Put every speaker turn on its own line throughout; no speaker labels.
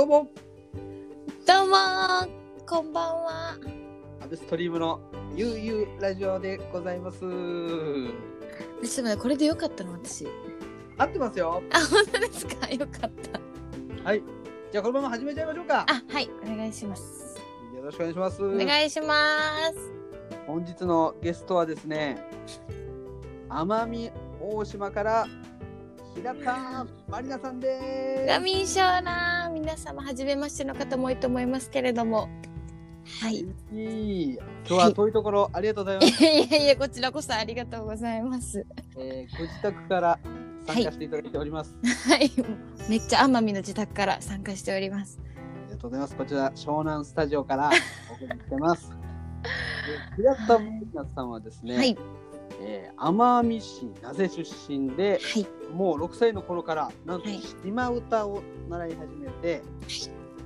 はい、どうも、
どうもーこんばんは。
アベストリームのゆうゆうラジオでございます。
ちょっと待って、これでよかったの私。
合ってますよ。
あ、本当ですか？よかった。
はい、じゃあこのまま始めちゃいましょうか。
あ、はい、お願いします。
よろしくお願いします。
お願いします。
本日のゲストはですね、奄美大島から平田まりなさんで
ガミンショーなー皆様、はじめましての方も多いと思いますけれども。はい。
す。いい今日は遠いところ、ありがとうございます。
いやいやこちらこそありがとうございます。
えーご自宅から参加していただいております。
はい。めっちゃ奄美の自宅から参加しております。
ありがとうございます。こちら湘南スタジオからお送りしてます。で 平田まりなさんはですね、
はい。
えー奄美市名瀬出身で
はい。
もう6歳の頃からなんと
はい
島唄を習い始めて、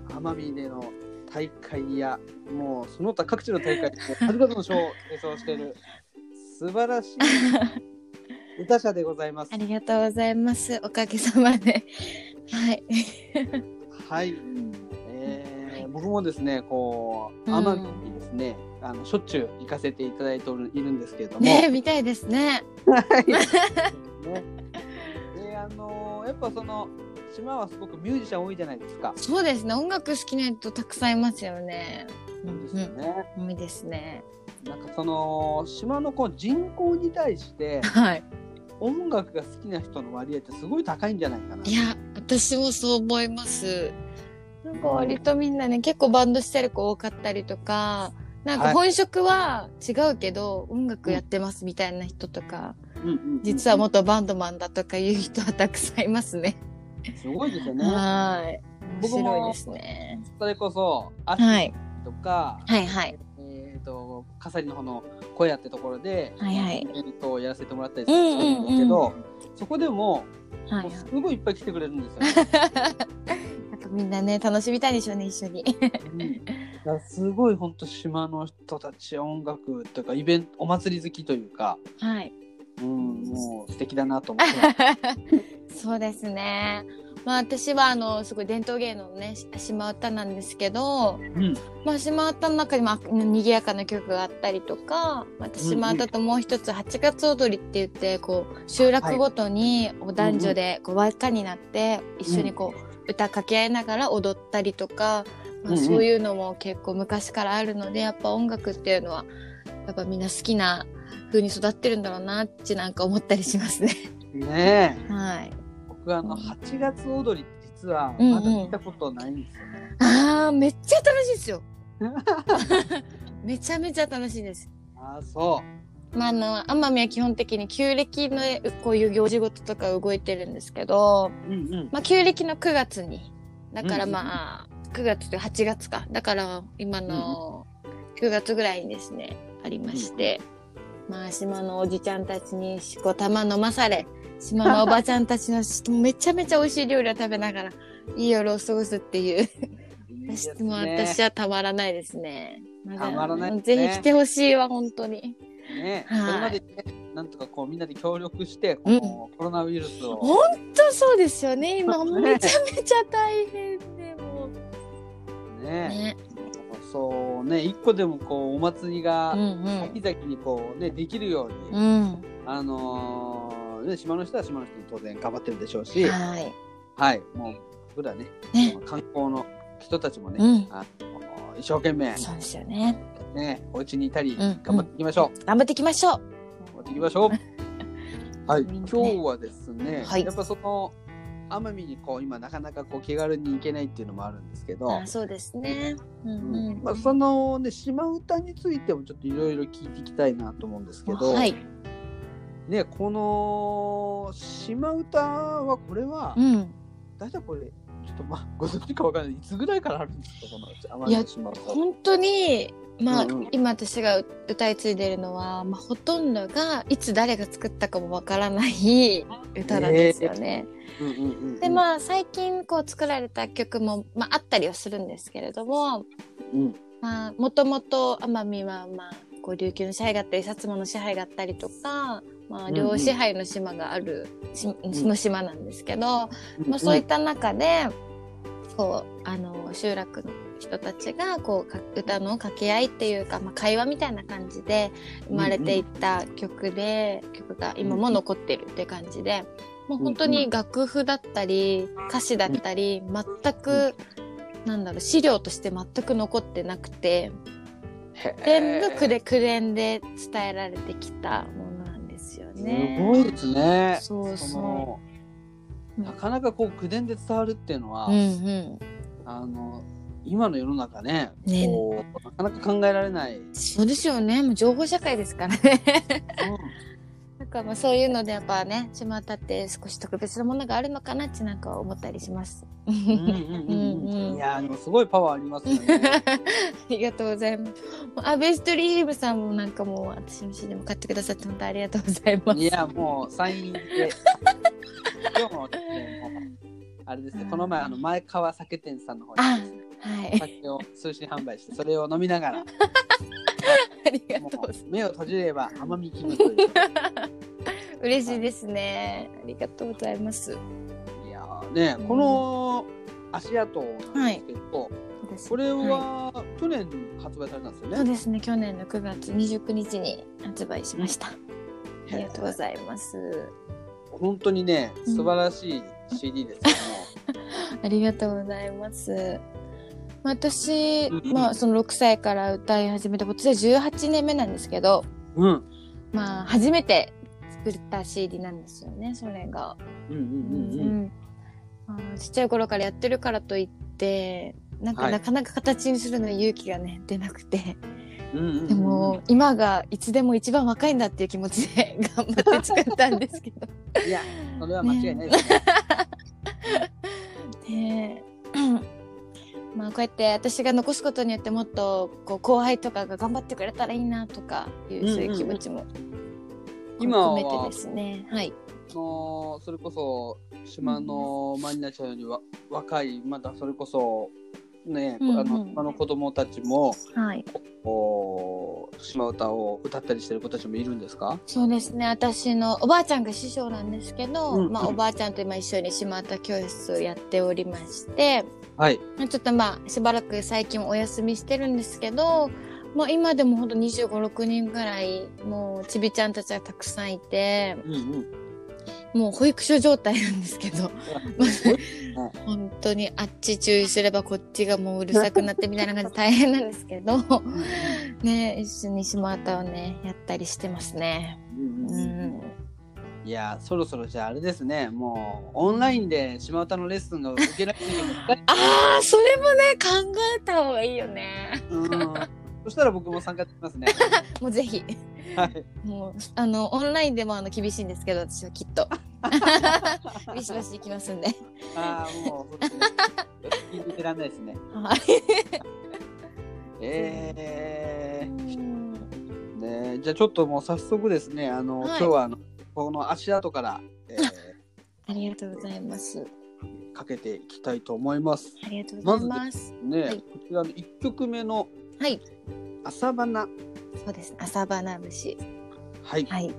奄美での大会やもうその他各地の大会で数々の賞を演奏している 素晴らしい 歌者でございます
あ。りがとうございます。おかげさまで。はい。
はい、えー僕もですねこう
うん
奄美にですね、あのしょっちゅう行かせていただいておるいるんですけれども、
ね見たいですね。
はい。ね。で、あのーやっぱその島はすごくミュージシャン多いじゃないですか。
そうですね。音楽好きな人たくさんいますよね。
そうですよね。
多いですね。
なんかその島のこう人口に対して
はい。
音楽が好きな人の割合ってすごい高いんじゃないかな。
いや、私もそう思います。なんか割とみんなね、結構バンドしてる子多かったりとか、なんか
はい
本職は違うけど、音楽やってますみたいな人とか、
うんうんうん
実は元バンドマンだとかいう人はたくさんいますね。
すごいですよね。
はい。面
僕も
白いですね。
それこそアシ
はい。
とか、
はいはい。
えっ、と笠利の方の小屋ってところで、
はいはい
イベントをやらせてもらったりするんですけど、そこでも
はい。
すごいいっぱい来てくれるんですよ。
なんかみんなね、楽しみたいでしょうね、一緒に。
うんすごい本当島の人たち音楽というかイベントお祭り好きというか、
はい。
うん、もう素敵だなと思って。
そうですね。まあ私はあのすごい伝統芸能のねし島唄なんですけど、
うん、
まあ島唄の中にもあ賑やかな曲があったりとか、島唄ともう一つ八月踊りって言ってこう集落ごとにお男女でこう輪っかになって一緒にこう歌掛け合いながら踊ったりとか、まあ、
うんうん
そういうのも結構昔からあるのでやっぱ音楽っていうのはやっぱみんな好きな風に育ってるんだろうなってなんか思ったりしますね。
ねえ
はい。
僕あの8月踊り実は
うんうん
まだ見たことないんですよね。
ああ、めっちゃ楽しいですよ。めちゃめちゃ楽しいです。
ああそ
まあ、あの、奄美は基本的に旧暦のこういう行事事とか動いてるんですけど、
う。うんうん。
まあ、旧暦の9月に、だから
うん
まあ、9月という8月か。だから今の9月ぐらいにですね、ありまして、まあ、島のおじちゃんたちにしこたま飲まされ、島のおばちゃんたちのしめちゃめちゃ美味しい料理を食べながら、いい夜を過ごすっていう。私も私はたまらないですね。
たまらないね
ぜひ来てほしいわ、本当に。
ね、
はい
それまでね、なんとかこうみんなで協力して、このコロナウイルスを、
本当そうですよね。今、
ね
めちゃめちゃ大変。
ね、
ね。
そうね、一個でもこうお祭りが
うん
先々にこうねできるように、
うん。うん。
あのーね島の人は島の人に当然頑張ってるでしょうし、
はい。
はい、もう僕らね、
ね。
観光の人たちもね、
うん
あの一生懸命
そうですよね。
ね、お家にいたり
うん
頑張っていきましょう。
頑張っていきましょう。
頑張っていきましょう。はい、今日はですね、
はい
やっぱその奄美にこう今なかなかこう気軽に行けないっていうのもあるんですけど、
あそうですね。うん
う
うんん。
まあ、そのね島唄についてもちょっといろいろ聞いていきたいなと思うんですけど、
はい。
ねこの島唄はこれは、
うん。
大体これちょっとまあご存知かわからないいつぐらいからあるんですかこの奄美の島唄
本当に、まあ、
うんうん。
今私が歌い継いでるのは、まあ、ほとんどがいつ誰が作ったかもわからない 歌なんですよね。
うんうんうんうん。
でまあ最近こう作られた曲も、まあ、あったりはするんですけれども
うん。
まあもともと奄美はまあこう琉球の支配があったり薩摩の支配があったりとか、まあ、
うんうん。
両支配の島があるし、
ん
の島なんですけど、
うん。
まあ、そういった中で、こうあの集落の人たちがこうか歌の掛け合いっていうか、まあ、会話みたいな感じで生まれていった曲で、曲が今も残ってるって感じで、もう本当に楽譜だったり歌詞だったり全く、なんだろう資料として全く残ってなくて全部クレクレンで伝えられてきたものなんですよね。
すごいですね。
そう
そ
そ
のなかなかこう口伝で伝わるっていうのは、
う。うんうん。
あの今の世の中ね
ね
こうなかなか考えられない。
そうですよね。もう情報社会ですからね。なんかまあそういうのでやっぱね、巷って少し特別なものがあるのかなってなんか思ったりします。
うんうんうん
うんうん
いやでもすごいパワーありますよね。
ありがとうございます。アベストリームさんもなんかもう私の CD も買ってくださって本当ありがとうございます。
いやもうサインで 今日もあれですねこの前あの前川酒店さんの方にですね
はい。
酒を通信販売してそれを飲みながら
ありが
も
とう
目を閉じれば甘み気分とい。
嬉しいですね。ありがとうございます。
いやーねこの足跡なんですけど、これは去年発売されたんですよね？
そうですね。去年の9月29日に発売しました。ありがとうございます。
本当にね
うん
素晴らしい CD ですけ
ありがとうございます。まあ私、
うん
まあその6歳から歌い始めたことで18年目なんですけど。
うん。
まあ初めて作った CD なんですよね、それが。
うんうんうんうん。
うんまあちっちゃい頃からやってるからといって、なんか
はい
なかなか形にするのに勇気がね、出なくて。
うんうんうん
でも、今がいつでも一番若いんだっていう気持ちで 頑張って作ったんですけど。
いや、それは間違いないですね。
でまあこうやって私が残すことによってもっとこう後輩とかが頑張ってくれたらいいなとかいうそういう気持ちも
今
込めて
は
ですね。はい。
あのそれこそ島のマリナちゃんよりは若いまだそれこそね、
うんうん
あの島の子供たちも
はい
こう島歌を歌ったりしてる子たちもいるんですか？
そうですね私のおばあちゃんが師匠なんですけど、
うん
まあ、おばあちゃんと今一緒に島唄教室をやっておりまして
はい。
まあちょっとまあしばらく最近お休みしてるんですけど、まあ、今でもほんと2 5 6人ぐらいもうちびちゃんたちがたくさんいて
うんうん。
もう保育所状態なんですけど。本当にあっち注意すればこっちがもううるさくなってみたいな感じで大変なんですけど。ね一緒に島唄をねやったりしてますね。
うんいやそろそろじゃああれですね。もうオンラインで島唄のレッスンが受けられる
ああそれもね考えた方がいいよね。
うんそしたら僕も参加できますね。
もうぜひ
はい。
もうあのオンラインでもあの厳しいんですけど私はきっと ビシバシ行きますんで。
ああもう。聞いてらんないですね。
はい。
え
うん
ー、ねじゃあちょっともう早速ですねあの、
はい
今日はあのこの足跡から、え
ありがとうございます。
ー、かけていきたいと思います。
ありがとうございます。
ね、
はい
こちらの一曲目の
はい、
朝花
そうです。朝花節。
はい、
はい。
こ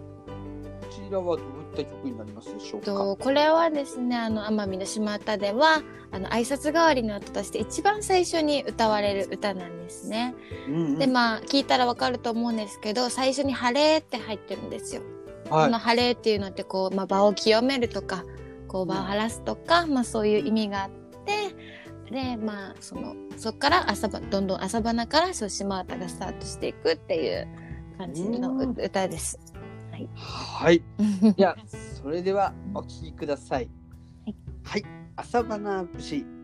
ちらはどういった曲になりますでしょうか？
とこれはですねあの奄美の島唄ではあの挨拶代わりの歌として一番最初に歌われる歌なんですね。
うんうん
でまあ聞いたらわかると思うんですけど最初に「晴れ」って入ってるんですよ。
はい
この晴れっていうのってこう、まあ、場を清めるとかこう場を晴らすとか、まあ、そういう意味があってでまあそのそこから朝ばどんどん朝花からそう島唄がスタートしていくっていう感じの歌です。
はい。いや、それではお聴きください。
はい。
はい、朝花節。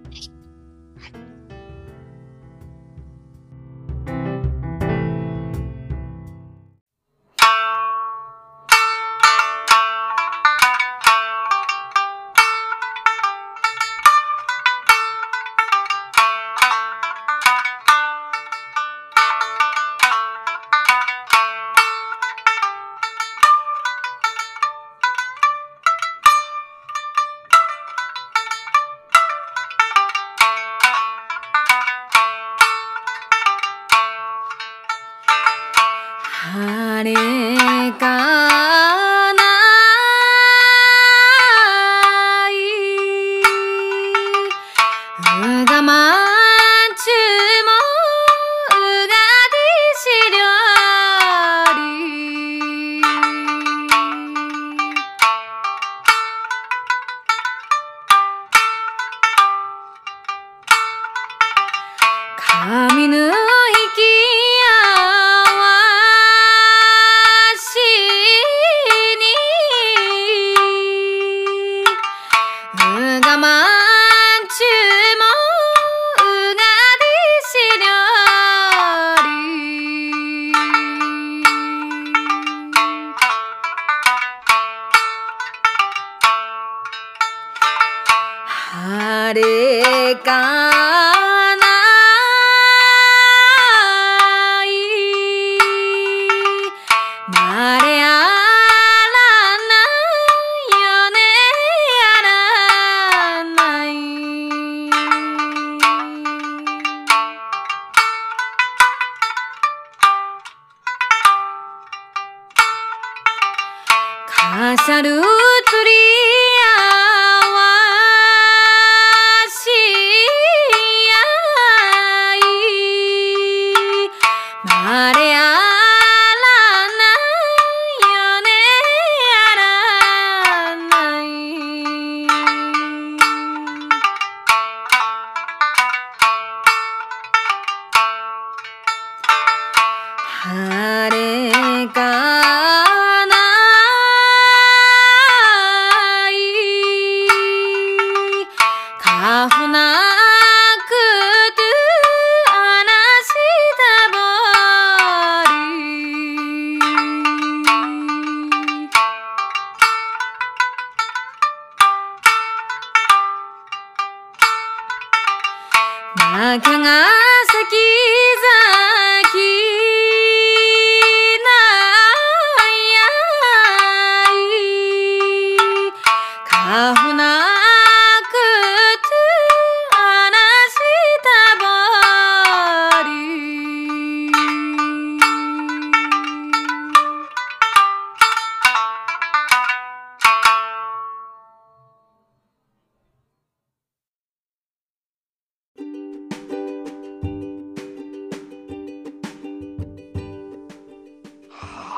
晴れか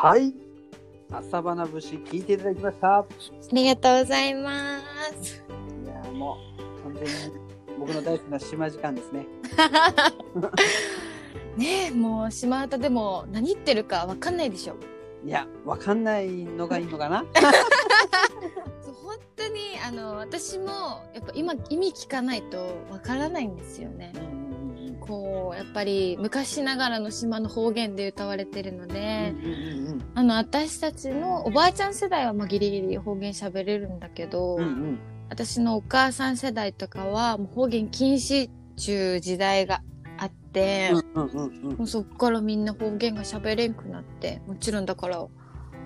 はい。朝花節聞いていただきました。
ありがとうございます。
いやーもう完全に僕の大好きな島時間ですね。
ねえ、もう島唄でも何言ってるかわかんないでしょ。
いや、わかんないのがいいのかな？
本当にあの私もやっぱ今意味聞かないとわからないんですよね。こうやっぱり昔ながらの島の方言で歌われてるので、あの私たちのおばあちゃん世代はまあギリギリ方言喋れるんだけど、
うんうん。
私のお母さん世代とかはもう方言禁止中時代があって、
うんうんうん。
もうそっからみんな方言が喋れんくなってもちろんだからも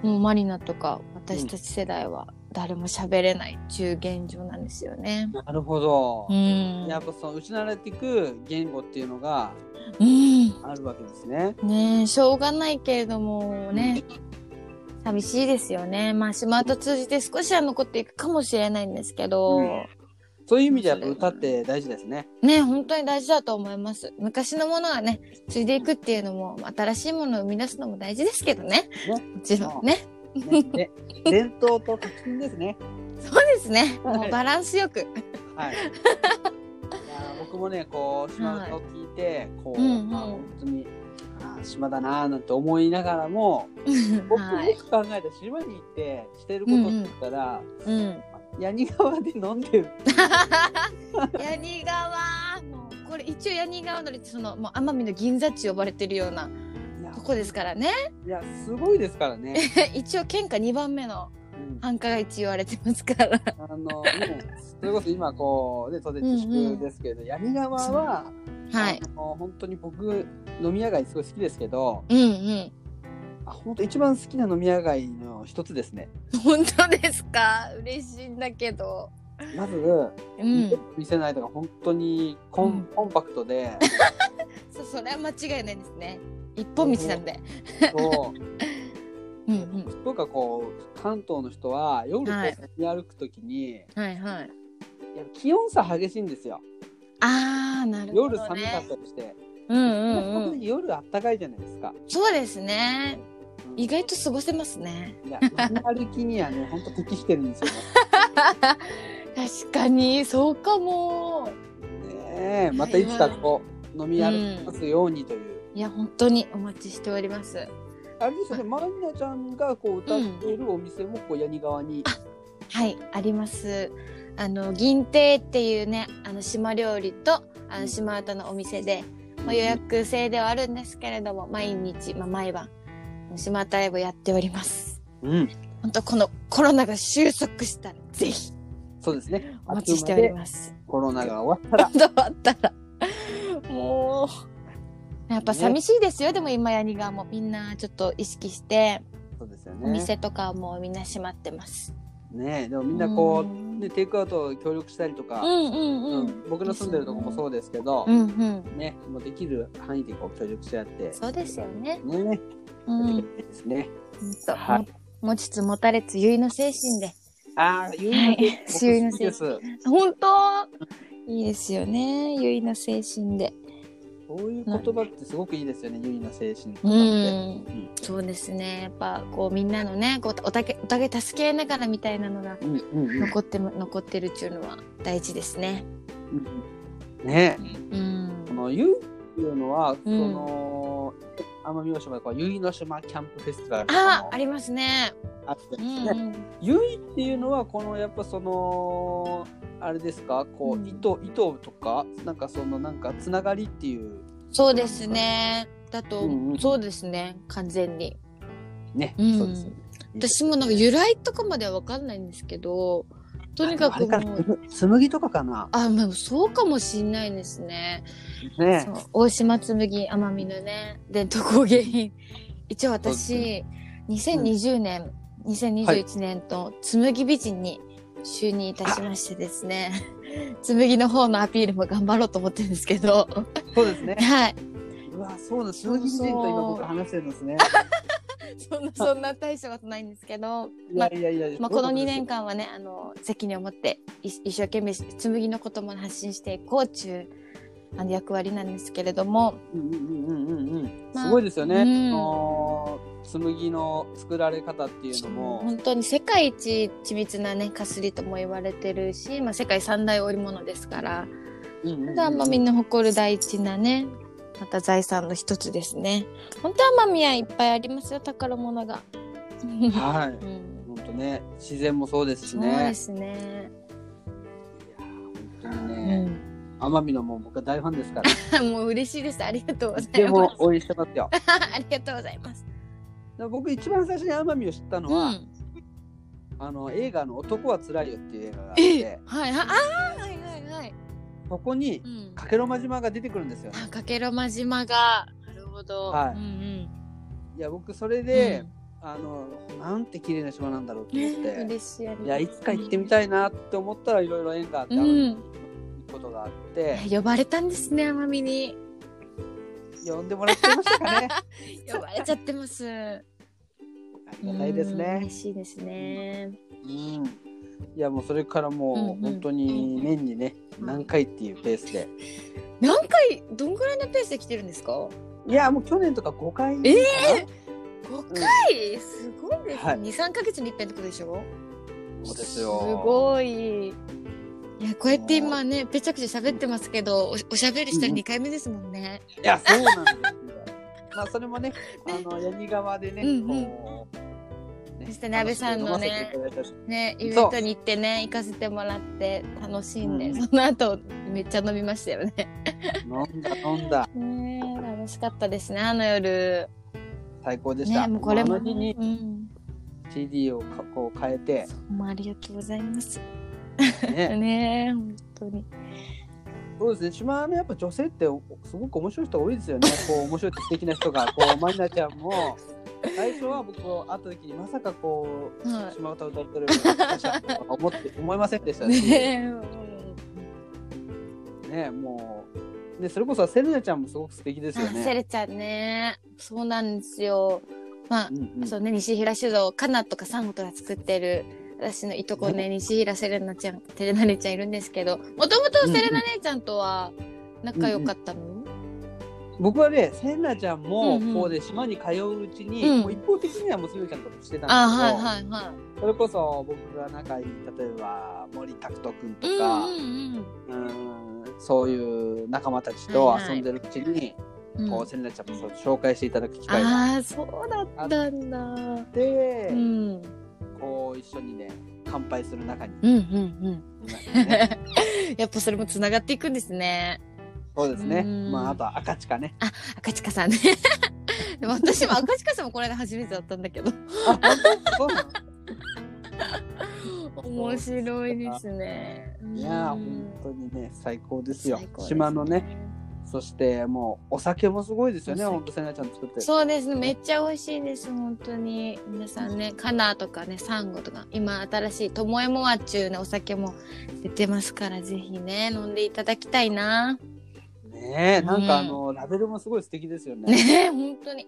うマリナとか私たち世代は誰も喋れない中現状なんですよね。
なるほど
う。ん。
やっぱその失われていく言語っていうのが
うん。
あるわけですね。
ねえしょうがないけれどもね、寂しいですよね。まあ島と通じて少しは残っていくかもしれないんですけど、
うんそういう意味でやっぱ歌って大事ですね。
ね本当に大事だと思います。昔のものがね、継いでいくっていうのも、新しいものを生み出すのも大事ですけどね。
ね
もちろんね。
ねで 伝統と革新ですね。
そうですね。
はい
もうバランスよく。
はい。いや僕もねこう島歌を聞いて、こう、
うんうん
まあ本当にあー島だなーなんて思いながらも、僕
はい。
よく考えた島に行ってしてることって言ったら、
うん。
ヤニ川で飲んでる。
ヤニ川もうこれ一応ヤニ川のりってそのもう奄美の銀座地呼ばれてるようなこですからね。
いやすごいですからね。
一応県下2番目の
うん。
繁華街地言われてますから。
あのねそれこそ今こうね当然自粛ですけど、ヤニ川は、
はい。
本当に僕飲み屋街すごい好きですけど、
うんうん。
あ本当一番好きな飲み屋街の一つですね。
本当ですか？嬉しいんだけど。
まず、
うん。
店内とか本当にコン,、
うん。
コンパクトで、
そそれは間違いないですね一本道なんで
そう
うんうん
とかこう関東の人は夜こう歩くときに、
はいはい
いや気温差激しいんですよ。
ああ、なるほど、ね。
夜寒かったりして、
うんうんうん。
夜あったかいじゃないですか。
そうですね。
うん
意外と過ごせますね。
いや、歩きにはね、本当適してるんですよね。
確かに、そうかも。
ねえ、またいつかこう飲み歩きますようにという。
いや、本当にお待ちしております。
あれですよね、マリナちゃんがこう歌っているお店もこう八木川に。
はい、あります。あの、銀亭っていうね、あの、島料理と、あの、島唄のお店で、まあ、予約制ではあるんですけれども、毎日、まあ、毎晩、島唄ライブをやっております。
うん、
本当このコロナが収束したら、ぜひ、
そうですね。
お待ちしており
す。
ます。
コロナが終わったら。
ど うあったら、もう、やっぱ寂しいですよ。でも今、ヤニがもうみんなちょっと意識して、
そうですよ
お
ね。
店とかもみんな閉まってます。
ねえ、でもみんなこう、
うん
ね、テイクアウト協力したりとか、
うんうんう
うん
ん。
僕の住んでるとこもそうですけど、
うんうん。
ね、もうできる範囲でこう協力し合って、
そうですよね。
ね、
うん。
ですね。
ほんと
はい
も持ちつ持たれつ結いの精神で。
ああ、ゆ
はい
いの
ゆいの
僕好きです。
本当いいですよね。結いの精神で。
そういう言葉ってすごくいいですよね、ゆいの精神とか
う
って。
ん。そうですね。やっぱこうみんなのね、こうおたけ、お互い助け合いながらみたいなのが
うんうんうん
残っても、残ってるっていうのは大事ですね。
うんね
うん
こ。のゆいっていうのは、
うん
その奄美大島でこうゆいの島キャンプフェスティバル
ああ、あ
り
りますね。
あってですね。ゆいっていうのはこのやっぱそのあれですか？こう、
うん
糸糸とかなんかそのなんかつながりっていう
そうですね。だと、
うんうん
そうですね。完全に。
ね、
うん
そうですよね。
私もなんか由来とかまではわかんないんですけど、とにかくもう、
な紬とかかな？
あ、まあそうかもしんないですね。
ね
そう大島紬奄美のね、伝統工芸品。一応私、2020年、2021年と紬美人に就任いたしましてですね、紬の方のアピールも頑張ろうと思ってるんですけど、
そうですね。
はい。
うわそうだ。紬美人と今僕話してるんですね。
そんな、そんな大したことないんですけど、
いやいやいや、
まあ、この2年間はね、あの、責任を持って、い一生懸命、紬のことも発信していこうちゅう、あの、役割なんですけれども、
うんうんうんうんうん
まあ
すごいですよね、
うん。
あの紬の作られ方っていうのも、
本当に世界一緻密なね、かすりとも言われてるし、まあ、世界三大織物ですから、
うんうんうん
本当奄美の誇る大事なね、また財産の一つですね。本当奄美はいっぱいありますよ、宝物が。
はい
うん、
本当ね自然もそうですし
そう
ね
ですね。
いや本当に
う
ね、
ん。
奄美のもう僕は大ファンですから
もう嬉しいです。ありがとうござい
で
ます。
も応援してますよ
ありがとうございます。
で僕一番最初に奄美を知ったのは、
うん。
あの映画の「男はつらいよ」っていう映画があっ
え
て
はいはい。ああ、はいはいはい。
そこに
うん。
加計呂間島が出てくるんですよね
あ、かけろま島が。なるほど。
はい
うんうん。
いや僕それで、あのなんて綺麗な島なんだろうと思っ
うん、
て、
嬉しい。
やいつか行ってみたいなって思ったらいろいろ縁があって、
うん
ことがあって、
呼ばれたんですね、奄美に。
呼んでもらってましたかね。
呼ばれちゃってます。
ありがたいです
うん
ね
嬉しいですね。
うん。いやもうそれからも
うんう
うん。本当に年にね、
うん。
何回っていうペースで。
何回、どんぐらいのペースで来てるんですか？
いやもう去年とか5回かな。
え ?5 回、すごいですね。
はい。
2、3ヶ月に一遍ってことでしょ？
そうですよ。
すごい。いや、こうやって今ね、ぺちゃくちゃ喋ってますけど、おおしゃべりしたら2回目ですもんね。
いやそうなんですよまあそれもねあの八木川でね、
うんうん
こうね
そしてね安倍さんのねね、イベントに行ってね、行かせてもらって楽しんで、
うん
その後めっちゃ飲みましたよね。
飲んだ飲んだ
ねえ楽しかったですね、あの夜。
最高でした、
ね、もうこれも。うん。
CD をかこう変えて
もうありがとうございます。
ね
ねえ、本当に。
そうですね島のやっぱ女性っておすごく面白い人多いですよね こう面白いって素敵な人がこうマリナちゃんも最初は僕会った時にまさかこう
は
島唄歌ってるとは思って思いませんでした
ねえ。
ねもうでそれこそセレナちゃんもすごく素敵ですよ
あセ
ね。
レちゃんね。そうなんですよ。まあ
う、んうん
そうね、西平酒造、カナとかサンゴとか作ってる、私のいとこね、西平セレナちゃん、テレナ姉ちゃんいるんですけど、もともとセレナ姉ちゃんとは仲良かったの、
僕はね、センナちゃんも、
うんうん
こうで島に通ううちに、
うん
もう一方的には娘ちゃんともしてたんですけど、
あ、はいはいはい。
それこそ僕が仲いい、例えば森拓人君と
うん
か、
うん
うんそういう仲間たちと遊んでるうちに、
うん。
こう、センナちゃんも紹介していただく機会があ
そうだったんだ。
って、
うん。
こう、一緒にね、乾杯する中に。
やっぱそれもつながっていくんですね。
そうですね。
うん
まあ、あとは赤チカね。
赤近さんね。でも私も赤近さんもこれで初めてだったんだけど。面白いですね。
いや本当にね、最高ですよ。島のね、そしてもうお酒もすごいですよね、本当セナちゃん作って。
そうですね。めっちゃ美味しいです。本当に。皆さんね、カナとかね、サンゴとか、今新しいともえもあっちゅうね、お酒も出てますから、ぜひね、飲んでいただきたいな。
ねえ、なんかあ
うん
の、ラベルもすごい素敵ですよね。
ねえ、本当に。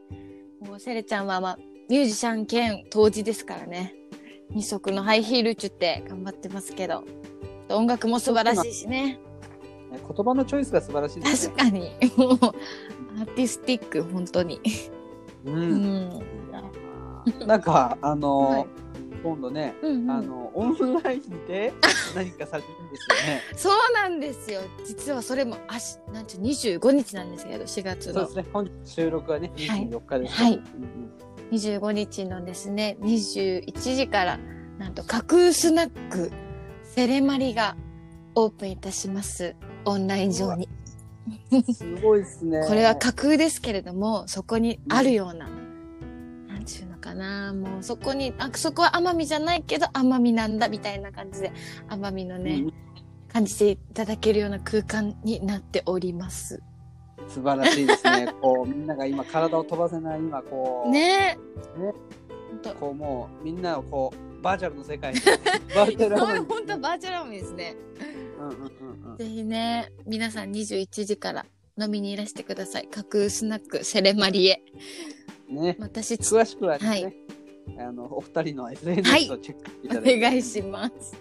もうセレちゃんは、まあ、ミュージシャン兼当時ですからね。二足のハイヒールっちゅって頑張ってますけど。音楽も素晴らしいしね。
ね言葉のチョイスが素晴らしいですね。
確かに。もう、アーティスティック、本当に。
う。
うんん。
いやーなんか、あの、
はい
今度ね、
うんうん
あの、オンラインで何かされるんですよね。
そうなんですよ。実はそれも、あし、なんちゅう、25日なんですけど、4月の
そうですね。本日収録はね、24日です。
はい
うん
25日のですね、21時から、なんと架空スナック、セレマリがオープンいたします。オンライン上に。
うんすごいですね。
これは架空ですけれども、そこにあるような、なんちゅうのかな、もうそこに、あ、そこは奄美じゃないけど奄美なんだみたいな感じで、奄美のね、
うん
感じていただけるような空間になっております。
素晴らしいですね。こう、みんなが今体を飛ばせない今、こう、
ねえ。
ねこうもうみんなをこうバーチャルの世界にバーチャル
本当バーチャルですね。ぜひね、皆さん21時から飲みにいらしてください。架空スナックセレマリエ。
ね
私、ち
詳しくはね、
はい
あのお二人の
はい
SNS をチェックい
お
ただいて、
願いします。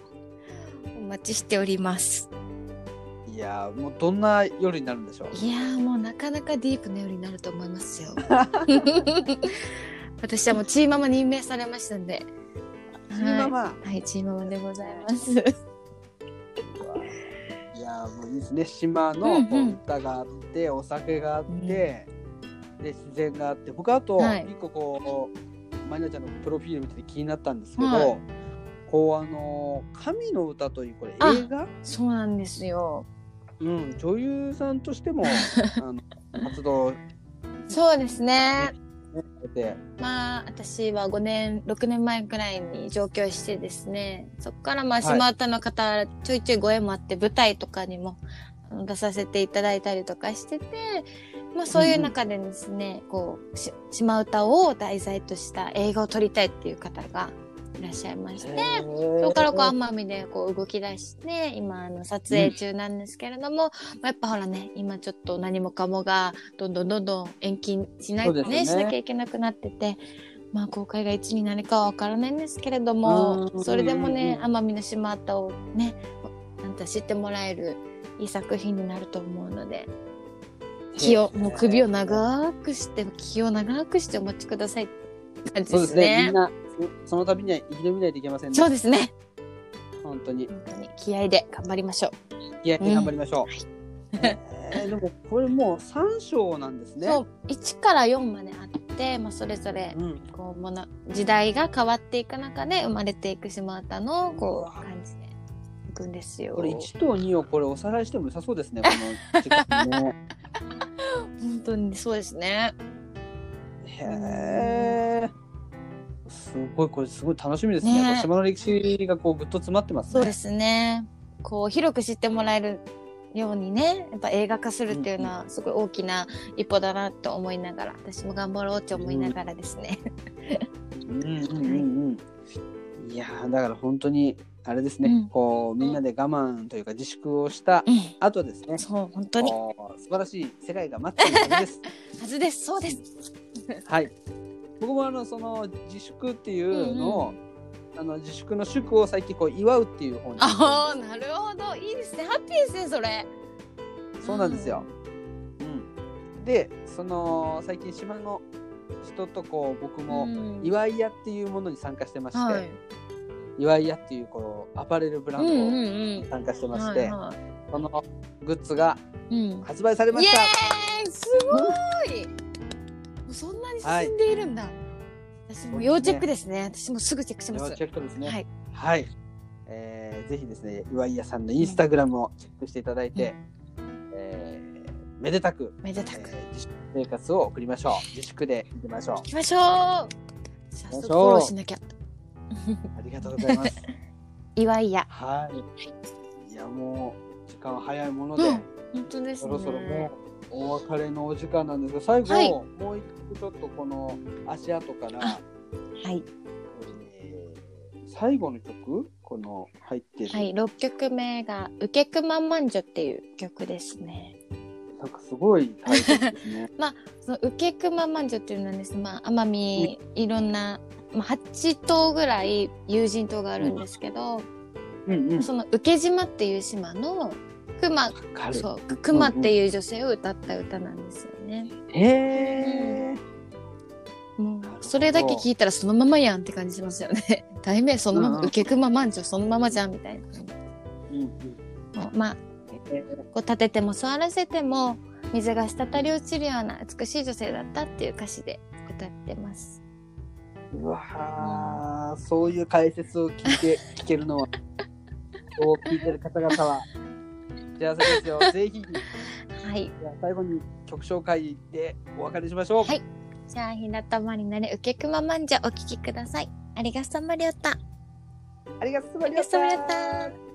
お待ちしております。
い、やーもうどんな夜になるんでしょう？
いやーもうなかなかディープな夜になると思いますよ。私はもうチーママ任命されましたんで。
チーママ、
はい、チーママでございます。
い、やーもういいですね。島の歌があって、お酒があって、で自然があって僕あと
はい。
一個こう、マリナちゃんのプロフィール見てて気になったんですけど、
はい。
こうあの「神の歌」というこれ
あ
映画？
そうなんですよ。
うん、女優さんとしても あの活動。
そうですね。まあ私は5年6年前くらいに上京してですねそこからまあ
はい。
島唄の方、ちょいちょいご縁もあって舞台とかにも出させていただいたりとかしてて、まあ、そういう中でですね、こうし島唄を題材とした映画を撮りたいっていう方がいらっしゃいまして。そこからこう奄美でこう動き出して今あの撮影中なんですけれども、まあやっぱほらね今ちょっと何もかもがどんどんどんどん延期しないね
ね。
しなきゃいけなくなっててまあ公開がいつになるかはわからないんですけれども
うん。
それでもね
うん
奄美の島唄をねなんと知ってもらえるいい作品になると思うので気をもう首を長くして気を長くしてお待ちくださいって感じで
そうですすね。み
ね
ん。なそその度には生き延びないといけませんね。
そうですね。
本当に。
本当に気合で頑張りましょう。
気合いで頑張りましょう、
うん。
えーでもこれもう3章なんですね。
そう。1から4まであって、まあ、それぞれ
うん、
こうもの時代が変わっていく中で生まれていく島唄のこう感じでいくんですよ。
これ1と2をこれおさらいしても良さそうですね。この時間ね。
本当にそうですね。
へえすごいこれすごい楽しみですね。
ね。
島の歴史がこうぐっと詰まってますね。
そうですね。こう広く知ってもらえるようにねやっぱ映画化するっていうのはすごい大きな一歩だなと思いながら私も頑張ろうって思いながらですね。
うんうんうんうん。いやーだから本当にあれですね、
うん。
こうみんなで我慢というか自粛をした
うん。
後ですね、
そう本当に。
素晴らしい世界が待っているはずです。
はずです。そうです。
はい。僕もあのその自粛っていうのを、あの自粛の祝を最近こう祝うっていう方に。
ああなるほど。いいですね。ハッピーですねそれ。
そうなんですよ。うん、でその最近島の人とこう僕も
うん。
祝い屋っていうものに参加してまして、
はい。
祝い屋っていうこうアパレルブランド
うんうん
に
うん。
参加してまして、
はいは
そのグッズが発売されました。
すごいそんなに進んでいるんだ、私も要チェックですね。私もすぐチェックします。
要チェックですね。
はい。
はい。えーぜひですね、祝い屋さんのインスタグラムをチェックしていただいて、えーめでたく、
めでたく。
えー自粛生活を送りましょう。自粛でいきましょう。
行。きましょう。早速フォローしなきゃ。
ありがとうございます。
祝いや
はい。いや、もう、時間は早いもので、
うん。本当ですね。
そろそろもう、お別れのお時間なんですが、最後、
はい
もう一曲ちょっとこの足跡から、
はい
えー最後の曲この入ってる、
はい6曲目が「ウケクマンマンジョ」っていう曲ですね
なんかすごいタイトルですね。
そのウケクマンマンジョっていうのはですね、まあ、奄美いろんな、まあ、8島ぐらい友人島があるんですけど、
うんうん。
その受島っていう島のクマ。そうクマっていう女性を歌った歌なんですよね。
へえ。
もうそれだけ聞いたらそのままやんって感じしますよね。題名そのまま、受け熊満潮そのままじゃんみたいな。
うんうん。
まあ
え
こう立てても座らせても水が滴り落ちるような美しい女性だったっていう歌詞で歌ってます。
ーうわーそういう解説を聞いて聞けるのは、そう聞いてる方々は幸せですよ。ぜひ、じ
はい。
ゃあ最後に曲紹介でお別れしましょう。
はいじゃあひなたまになれ受け熊満潮お聴きください。ありがとうまりょった。
ありがとう
まりょっ
ざいま
た。